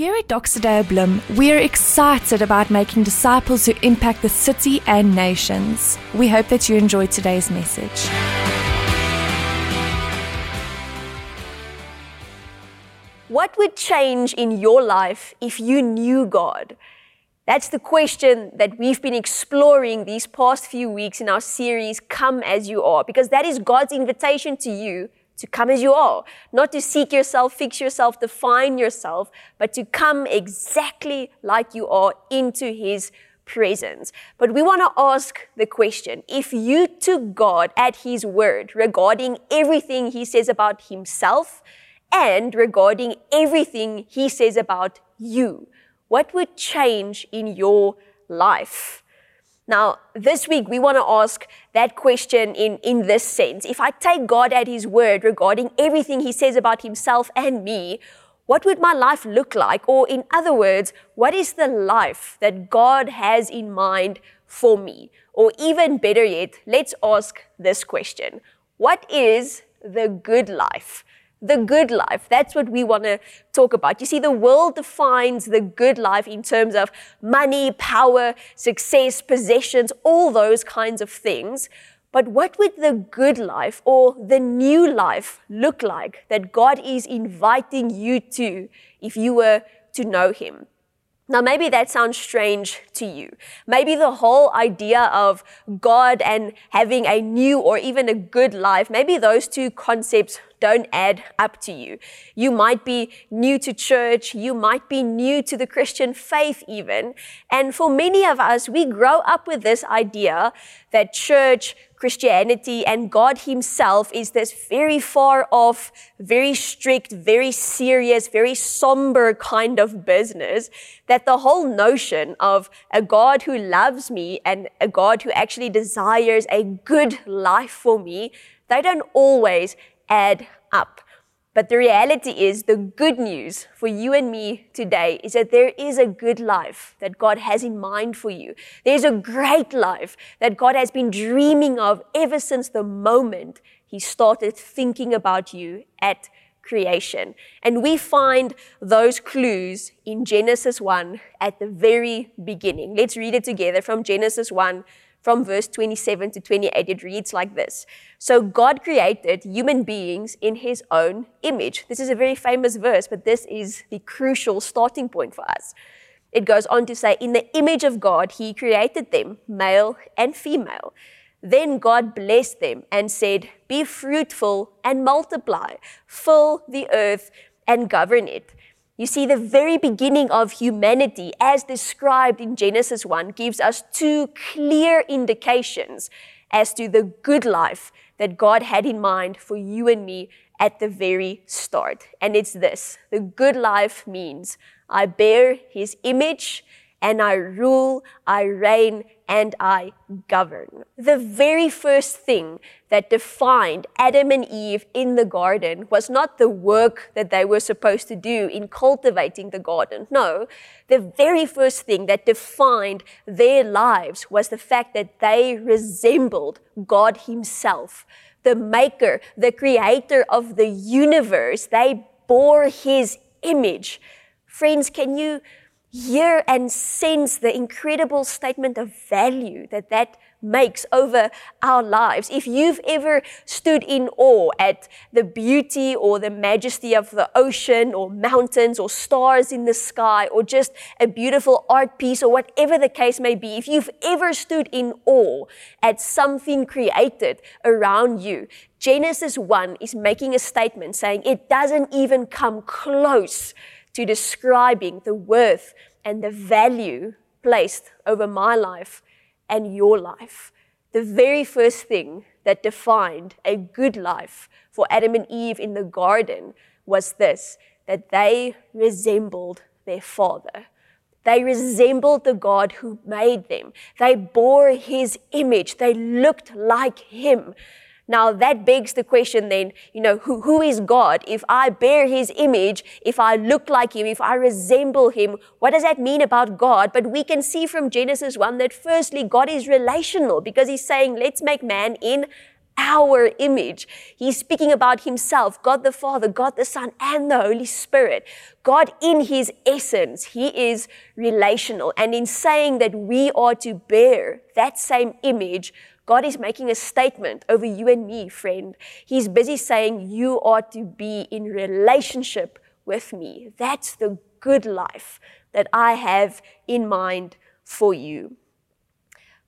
Here at Doxa Deo Bloem, we are excited about making disciples who impact the city and nations. We hope that you enjoyed today's message. What would change in your life if you knew God? That's the question that we've been exploring these past few weeks in our series, Come As You Are, because that is God's invitation to you to come as you are, not to seek yourself, fix yourself, define yourself, but to come exactly like you are into His presence. But we want to ask the question if you took God at His word regarding everything He says about Himself and regarding everything He says about you, what would change in your life? Now, this week we want to ask that question in, in this sense. If I take God at His word regarding everything He says about Himself and me, what would my life look like? Or, in other words, what is the life that God has in mind for me? Or, even better yet, let's ask this question What is the good life? The good life. That's what we want to talk about. You see, the world defines the good life in terms of money, power, success, possessions, all those kinds of things. But what would the good life or the new life look like that God is inviting you to if you were to know Him? Now, maybe that sounds strange to you. Maybe the whole idea of God and having a new or even a good life, maybe those two concepts don't add up to you. You might be new to church. You might be new to the Christian faith even. And for many of us, we grow up with this idea that church, Christianity and God Himself is this very far off, very strict, very serious, very somber kind of business that the whole notion of a God who loves me and a God who actually desires a good life for me, they don't always add up. But the reality is, the good news for you and me today is that there is a good life that God has in mind for you. There's a great life that God has been dreaming of ever since the moment He started thinking about you at creation. And we find those clues in Genesis 1 at the very beginning. Let's read it together from Genesis 1 from verse 27 to 28, it reads like this. So God created human beings in his own image. This is a very famous verse, but this is the crucial starting point for us. It goes on to say, In the image of God, he created them, male and female. Then God blessed them and said, Be fruitful and multiply, fill the earth and govern it. You see, the very beginning of humanity, as described in Genesis 1, gives us two clear indications as to the good life that God had in mind for you and me at the very start. And it's this the good life means I bear his image and I rule, I reign, and I govern. The very first thing that defined Adam and Eve in the garden was not the work that they were supposed to do in cultivating the garden. No, the very first thing that defined their lives was the fact that they resembled God Himself, the maker, the creator of the universe. They bore His image. Friends, can you hear and sense the incredible statement of value that that makes over our lives. If you've ever stood in awe at the beauty or the majesty of the ocean or mountains or stars in the sky or just a beautiful art piece or whatever the case may be, if you've ever stood in awe at something created around you, Genesis 1 is making a statement saying it doesn't even come close to describing the worth and the value placed over my life and your life. The very first thing that defined a good life for Adam and Eve in the garden was this that they resembled their father. They resembled the God who made them. They bore his image. They looked like him. Now that begs the question then, you know, who, who is God? If I bear his image, if I look like him, if I resemble him, what does that mean about God? But we can see from Genesis 1 that firstly, God is relational because he's saying, let's make man in our image. He's speaking about himself, God the Father, God the Son, and the Holy Spirit. God in his essence, he is relational. And in saying that we are to bear that same image, God is making a statement over you and me, friend. He's busy saying you are to be in relationship with me. That's the good life that I have in mind for you.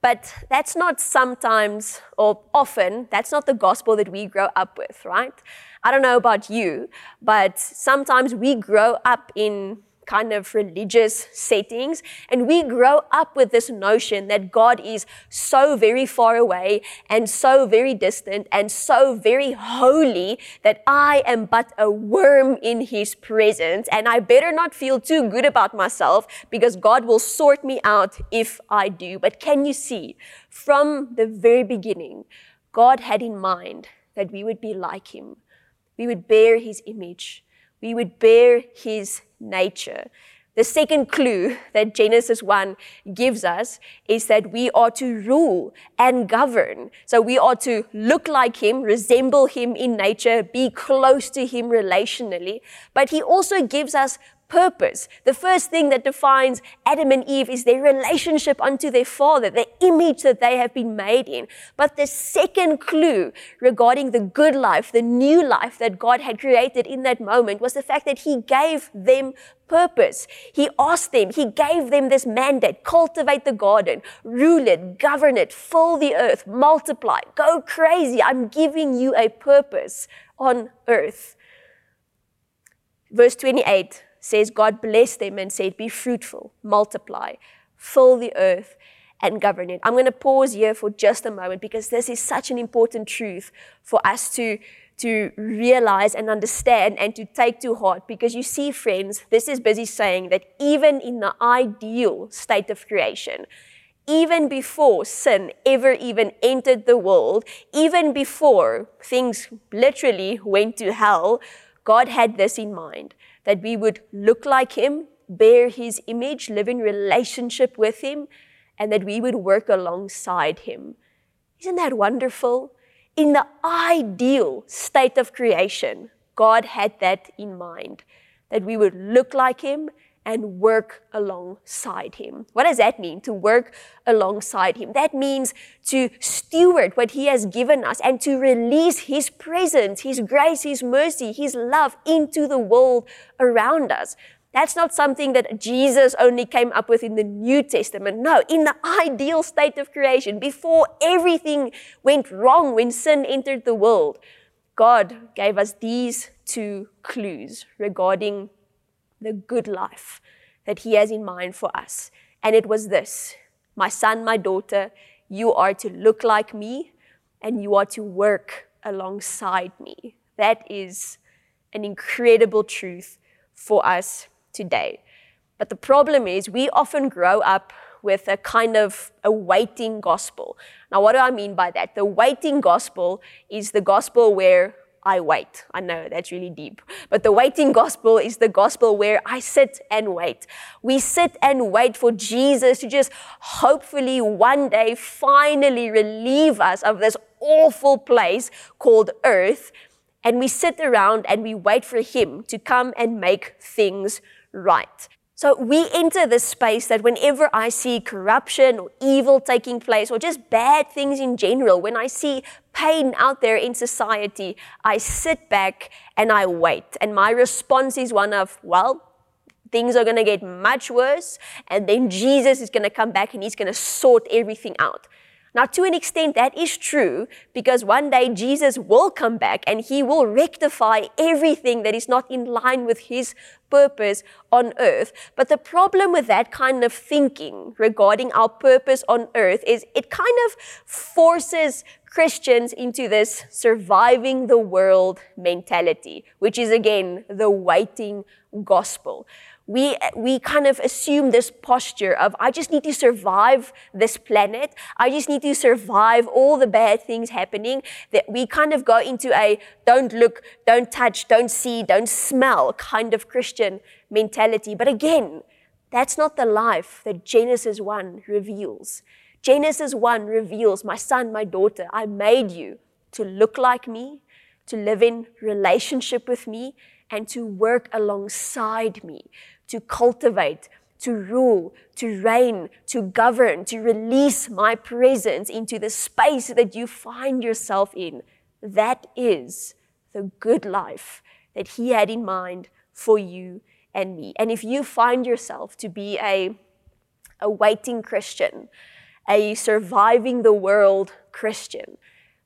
But that's not sometimes or often, that's not the gospel that we grow up with, right? I don't know about you, but sometimes we grow up in kind of religious settings. And we grow up with this notion that God is so very far away and so very distant and so very holy that I am but a worm in his presence. And I better not feel too good about myself because God will sort me out if I do. But can you see from the very beginning, God had in mind that we would be like him. We would bear his image we would bear his nature. The second clue that Genesis 1 gives us is that we are to rule and govern. So we are to look like him, resemble him in nature, be close to him relationally. But he also gives us purpose. The first thing that defines Adam and Eve is their relationship unto their father, the image that they have been made in. But the second clue regarding the good life, the new life that God had created in that moment was the fact that he gave them purpose. He asked them, he gave them this mandate, cultivate the garden, rule it, govern it, fill the earth, multiply, go crazy. I'm giving you a purpose on earth. Verse 28 says God blessed them and said, Be fruitful, multiply, fill the earth, and govern it. I'm going to pause here for just a moment because this is such an important truth for us to, to realize and understand and to take to heart. Because you see, friends, this is busy saying that even in the ideal state of creation, even before sin ever even entered the world, even before things literally went to hell, God had this in mind that we would look like Him, bear His image, live in relationship with Him, and that we would work alongside Him. Isn't that wonderful? In the ideal state of creation, God had that in mind that we would look like Him and work alongside him. What does that mean? To work alongside him. That means to steward what he has given us and to release his presence, his grace, his mercy, his love into the world around us. That's not something that Jesus only came up with in the New Testament. No, in the ideal state of creation, before everything went wrong when sin entered the world, God gave us these two clues regarding the good life that He has in mind for us. And it was this My son, my daughter, you are to look like me and you are to work alongside me. That is an incredible truth for us today. But the problem is, we often grow up with a kind of a waiting gospel. Now, what do I mean by that? The waiting gospel is the gospel where I wait. I know that's really deep. But the waiting gospel is the gospel where I sit and wait. We sit and wait for Jesus to just hopefully one day finally relieve us of this awful place called earth. And we sit around and we wait for Him to come and make things right. So we enter this space that whenever I see corruption or evil taking place or just bad things in general, when I see pain out there in society, I sit back and I wait. And my response is one of, well, things are going to get much worse. And then Jesus is going to come back and he's going to sort everything out. Now, to an extent, that is true because one day Jesus will come back and he will rectify everything that is not in line with his purpose on earth. But the problem with that kind of thinking regarding our purpose on earth is it kind of forces Christians into this surviving the world mentality, which is again the waiting gospel we, we kind of assume this posture of, I just need to survive this planet. I just need to survive all the bad things happening. That we kind of go into a don't look, don't touch, don't see, don't smell kind of Christian mentality. But again, that's not the life that Genesis 1 reveals. Genesis 1 reveals, my son, my daughter, I made you to look like me, to live in relationship with me, and to work alongside me, to cultivate, to rule, to reign, to govern, to release my presence into the space that you find yourself in. That is the good life that He had in mind for you and me. And if you find yourself to be a, a waiting Christian, a surviving the world Christian,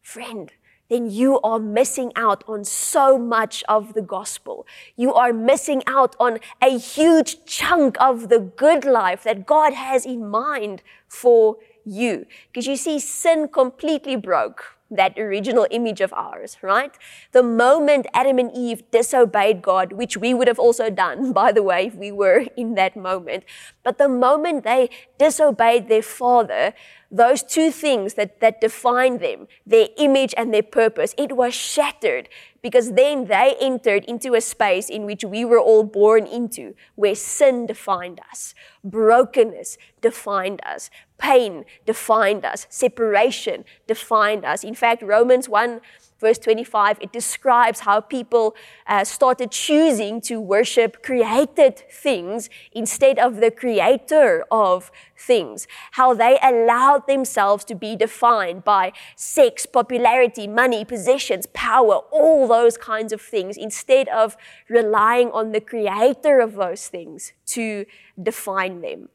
friend, then you are missing out on so much of the gospel. You are missing out on a huge chunk of the good life that God has in mind for you. Because you see, sin completely broke that original image of ours, right? The moment Adam and Eve disobeyed God, which we would have also done, by the way, if we were in that moment, but the moment they disobeyed their father, those two things that, that defined them, their image and their purpose, it was shattered because then they entered into a space in which we were all born into, where sin defined us, brokenness defined us, pain defined us, separation defined us. In fact, Romans 1 verse 25, it describes how people uh, started choosing to worship created things instead of the creator of things. How they allowed themselves to be defined by sex, popularity, money, possessions, power, all those kinds of things, instead of relying on the creator of those things to define them.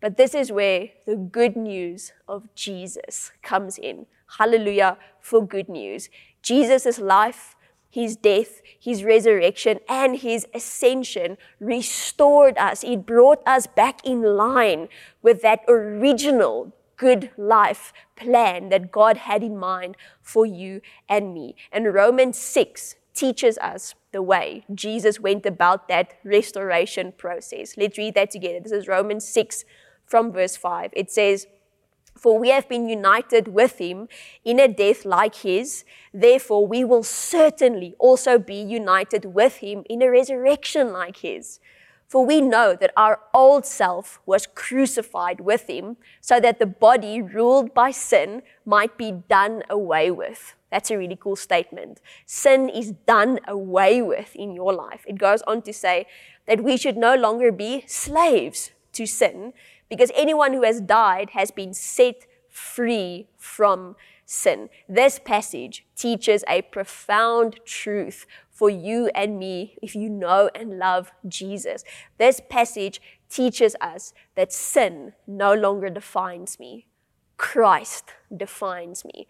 But this is where the good news of Jesus comes in. Hallelujah for good news. Jesus' life, his death, his resurrection, and his ascension restored us. It brought us back in line with that original good life plan that God had in mind for you and me. And Romans 6 teaches us the way Jesus went about that restoration process. Let's read that together. This is Romans 6 from verse 5. It says, for we have been united with him in a death like his. Therefore, we will certainly also be united with him in a resurrection like his. For we know that our old self was crucified with him so that the body ruled by sin might be done away with. That's a really cool statement. Sin is done away with in your life. It goes on to say that we should no longer be slaves to sin because anyone who has died has been set free from sin. This passage teaches a profound truth for you and me if you know and love Jesus. This passage teaches us that sin no longer defines me, Christ defines me.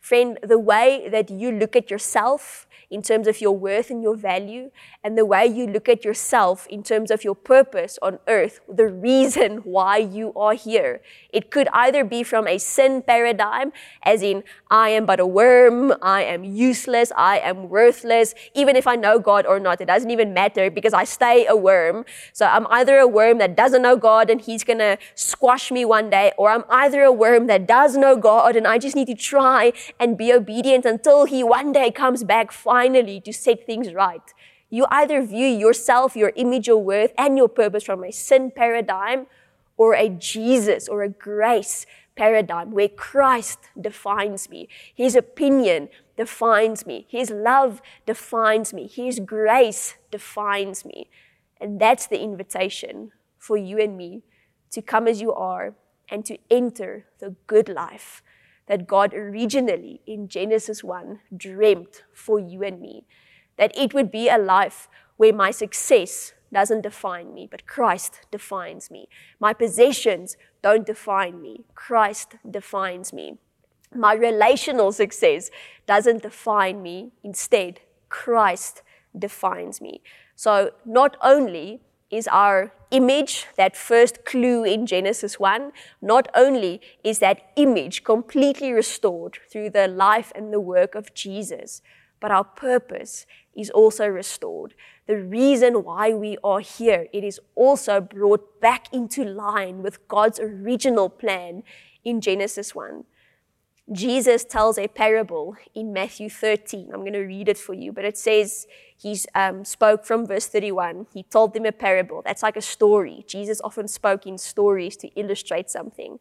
Friend, the way that you look at yourself in terms of your worth and your value, and the way you look at yourself in terms of your purpose on earth, the reason why you are here. It could either be from a sin paradigm, as in, I am but a worm, I am useless, I am worthless, even if I know God or not, it doesn't even matter because I stay a worm. So I'm either a worm that doesn't know God and He's gonna squash me one day, or I'm either a worm that does know God and I just need to try and be obedient until He one day comes back finally to set things right. You either view yourself, your image, your worth, and your purpose from a sin paradigm or a Jesus or a grace paradigm where Christ defines me. His opinion defines me. His love defines me. His grace defines me. And that's the invitation for you and me to come as you are and to enter the good life that God originally in Genesis 1 dreamt for you and me. That it would be a life where my success doesn't define me, but Christ defines me. My possessions don't define me, Christ defines me. My relational success doesn't define me, instead, Christ defines me. So, not only is our image, that first clue in Genesis 1, not only is that image completely restored through the life and the work of Jesus, but our purpose is also restored. The reason why we are here, it is also brought back into line with God's original plan in Genesis 1. Jesus tells a parable in Matthew 13. I'm going to read it for you, but it says he um, spoke from verse 31. He told them a parable. That's like a story. Jesus often spoke in stories to illustrate something.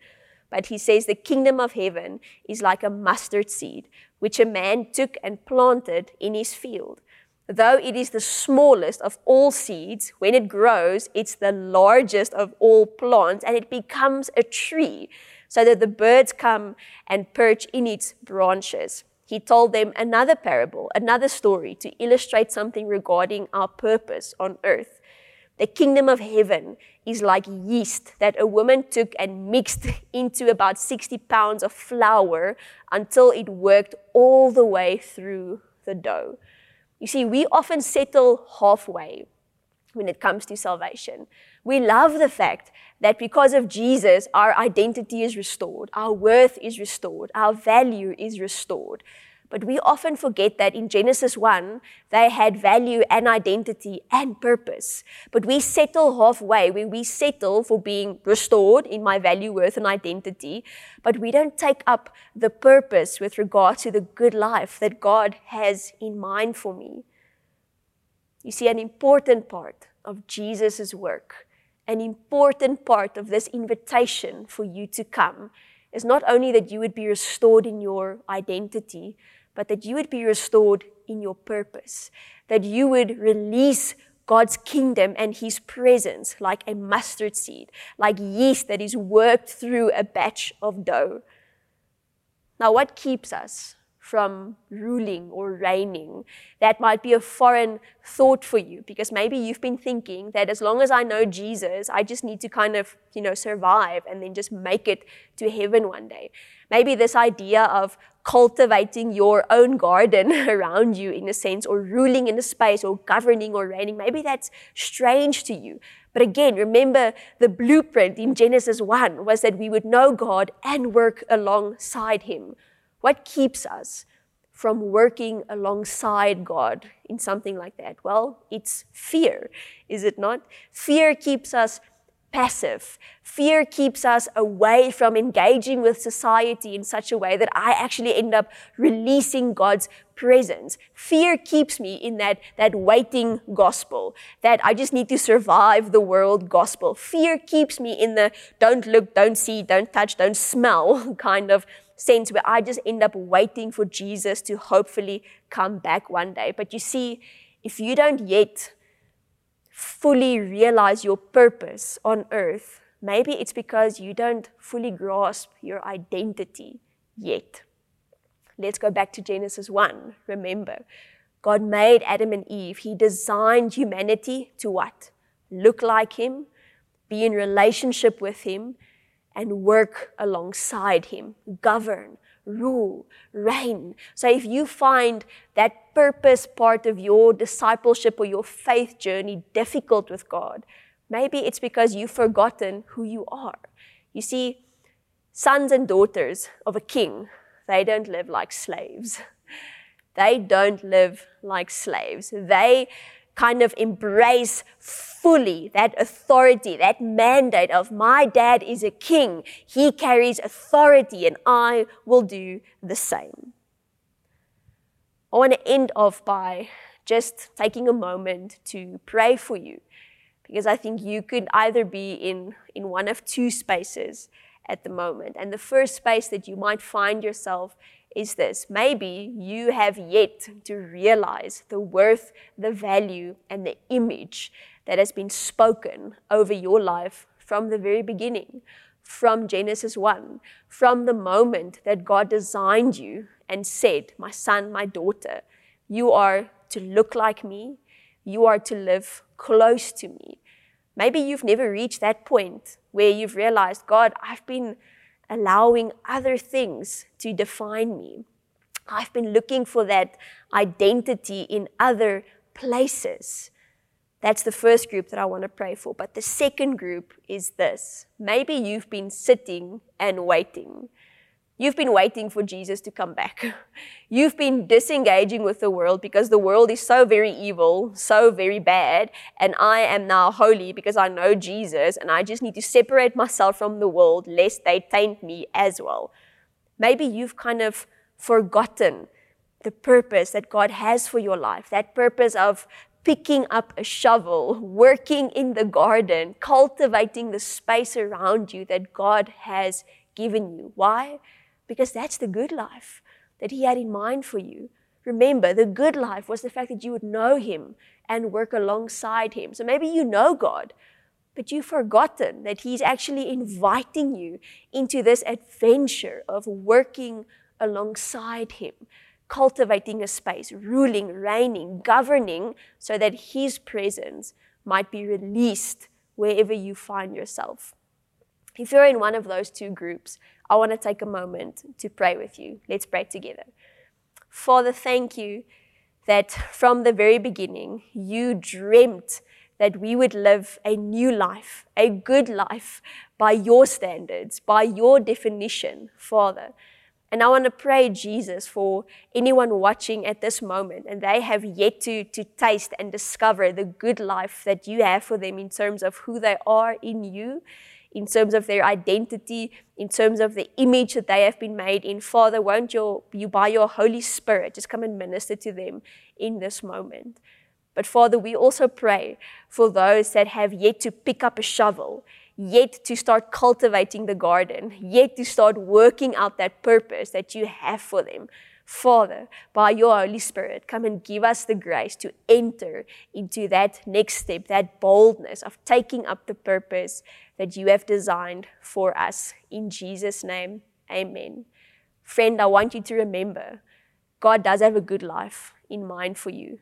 But he says the kingdom of heaven is like a mustard seed, which a man took and planted in his field. Though it is the smallest of all seeds, when it grows, it's the largest of all plants, and it becomes a tree, so that the birds come and perch in its branches. He told them another parable, another story, to illustrate something regarding our purpose on earth. The kingdom of heaven is like yeast that a woman took and mixed into about 60 pounds of flour until it worked all the way through the dough. You see, we often settle halfway when it comes to salvation. We love the fact that because of Jesus, our identity is restored, our worth is restored, our value is restored. But we often forget that in Genesis 1, they had value and identity and purpose. But we settle halfway when we settle for being restored in my value, worth, and identity. But we don't take up the purpose with regard to the good life that God has in mind for me. You see, an important part of Jesus' work, an important part of this invitation for you to come, is not only that you would be restored in your identity, but that you would be restored in your purpose, that you would release God's kingdom and His presence like a mustard seed, like yeast that is worked through a batch of dough. Now, what keeps us from ruling or reigning. That might be a foreign thought for you because maybe you've been thinking that as long as I know Jesus, I just need to kind of, you know, survive and then just make it to heaven one day. Maybe this idea of cultivating your own garden around you in a sense or ruling in a space or governing or reigning, maybe that's strange to you. But again, remember the blueprint in Genesis 1 was that we would know God and work alongside him. What keeps us from working alongside God in something like that? Well, it's fear, is it not? Fear keeps us passive. Fear keeps us away from engaging with society in such a way that I actually end up releasing God's presence. Fear keeps me in that, that waiting gospel, that I just need to survive the world gospel. Fear keeps me in the don't look, don't see, don't touch, don't smell kind of sense where I just end up waiting for Jesus to hopefully come back one day. But you see, if you don't yet fully realize your purpose on earth, maybe it's because you don't fully grasp your identity yet. Let's go back to Genesis 1. Remember, God made Adam and Eve. He designed humanity to what? Look like Him, be in relationship with Him, and work alongside him, govern, rule, reign. So if you find that purpose part of your discipleship or your faith journey difficult with God, maybe it's because you've forgotten who you are. You see, sons and daughters of a king, they don't live like slaves. They don't live like slaves. They kind of embrace fully that authority, that mandate of my dad is a king. He carries authority and I will do the same. I want to end off by just taking a moment to pray for you because I think you could either be in, in one of two spaces at the moment. And the first space that you might find yourself is this maybe you have yet to realize the worth, the value, and the image that has been spoken over your life from the very beginning, from Genesis 1, from the moment that God designed you and said, My son, my daughter, you are to look like me, you are to live close to me. Maybe you've never reached that point where you've realized, God, I've been allowing other things to define me. I've been looking for that identity in other places. That's the first group that I want to pray for. But the second group is this. Maybe you've been sitting and waiting. You've been waiting for Jesus to come back. You've been disengaging with the world because the world is so very evil, so very bad, and I am now holy because I know Jesus and I just need to separate myself from the world lest they taint me as well. Maybe you've kind of forgotten the purpose that God has for your life, that purpose of picking up a shovel, working in the garden, cultivating the space around you that God has given you. Why? Because that's the good life that He had in mind for you. Remember, the good life was the fact that you would know Him and work alongside Him. So maybe you know God, but you've forgotten that He's actually inviting you into this adventure of working alongside Him, cultivating a space, ruling, reigning, governing, so that His presence might be released wherever you find yourself. If you're in one of those two groups, I want to take a moment to pray with you. Let's pray together. Father, thank you that from the very beginning you dreamt that we would live a new life, a good life by your standards, by your definition, Father. And I want to pray, Jesus, for anyone watching at this moment and they have yet to, to taste and discover the good life that you have for them in terms of who they are in you, in terms of their identity, in terms of the image that they have been made in. Father, won't your, you, by your Holy Spirit, just come and minister to them in this moment? But Father, we also pray for those that have yet to pick up a shovel yet to start cultivating the garden, yet to start working out that purpose that you have for them. Father, by your Holy Spirit, come and give us the grace to enter into that next step, that boldness of taking up the purpose that you have designed for us. In Jesus' name, amen. Friend, I want you to remember God does have a good life in mind for you,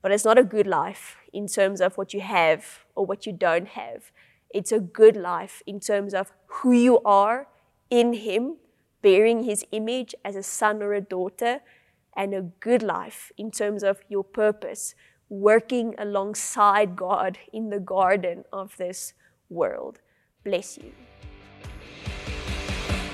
but it's not a good life in terms of what you have or what you don't have. It's a good life in terms of who you are in Him, bearing His image as a son or a daughter, and a good life in terms of your purpose, working alongside God in the garden of this world. Bless you.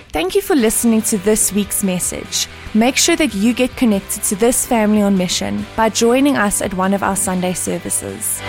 Thank you for listening to this week's message. Make sure that you get connected to this family on mission by joining us at one of our Sunday services.